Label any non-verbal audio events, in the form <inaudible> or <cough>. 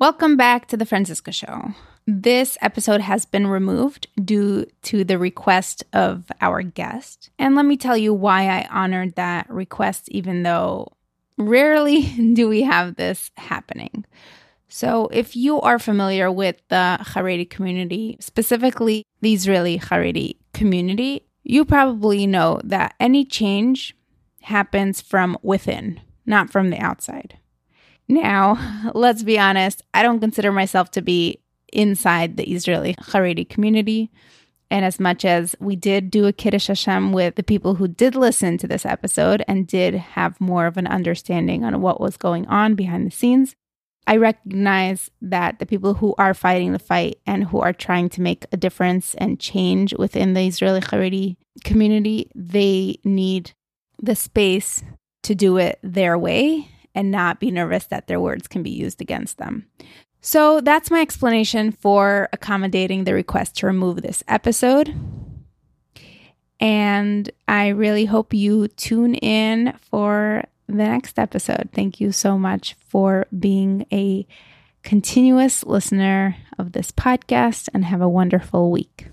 Welcome back to the Franciska Show. This episode has been removed due to the request of our guest. And let me tell you why I honored that request, even though rarely <laughs> do we have this happening. So, if you are familiar with the Haredi community, specifically the Israeli Haredi community, you probably know that any change happens from within, not from the outside. Now, <laughs> let's be honest, I don't consider myself to be inside the Israeli Haredi community. And as much as we did do a Kiddush Hashem with the people who did listen to this episode and did have more of an understanding on what was going on behind the scenes, I recognize that the people who are fighting the fight and who are trying to make a difference and change within the Israeli Haredi community, they need the space to do it their way and not be nervous that their words can be used against them. So that's my explanation for accommodating the request to remove this episode. And I really hope you tune in for the next episode. Thank you so much for being a continuous listener of this podcast and have a wonderful week.